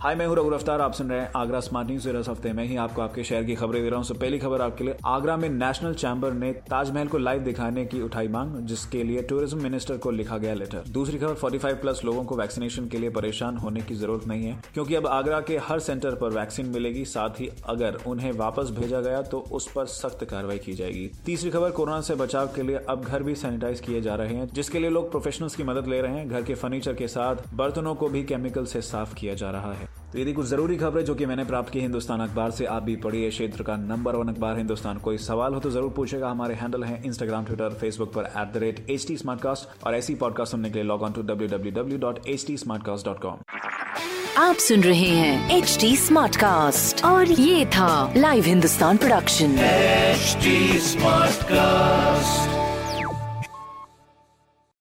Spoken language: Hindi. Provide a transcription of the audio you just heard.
हाय, मैं हूँ रघु अफ्तार आप सुन रहे हैं आगरा स्मार्ट न्यूज़। इस हफ़्ते में ही आपको आपके शहर की खबरें दे रहा हूँ। सो पहली खबर आपके लिए, आगरा में नेशनल चैम्बर ने ताजमहल को लाइव दिखाने की उठाई मांग, जिसके लिए टूरिज़्म मिनिस्टर को लिखा गया लेटर दूसरी खबर 45 प्लस लोगों को वैक्सीनेशन के लिए परेशान होने की ज़रूरत नहीं है, क्योंकि अब आगरा के हर सेंटर पर वैक्सीन मिलेगी। साथ ही अगर उन्हें वापस भेजा गया तो उस पर सख्त कार्रवाई की जाएगी। तीसरी खबर, कोरोना से बचाव के लिए अब घर भी सैनिटाइज किए जा रहे हैं, जिसके लिए लोग प्रोफेशनल्स की मदद ले रहे हैं। घर के फर्नीचर के साथ बर्तनों को भी केमिकल से साफ़ किया जा रहा है। तो ये थी कुछ ज़रूरी खबरें जो कि मैंने प्राप्त की हिंदुस्तान अखबार से। आप भी पढ़िए क्षेत्र का नंबर वन अखबार हिंदुस्तान। कोई सवाल हो तो ज़रूर पूछेगा। हमारे हैंडल है इंस्टाग्राम ट्विटर फेसबुक पर at the rate H T Smartcast और ऐसी पॉडकास्ट सुनने के लिए log on to W W W dot H T Smartcast dot com आप सुन रहे हैं एच टी स्मार्ट कास्ट और ये था live Hindustan production HD Smartcast.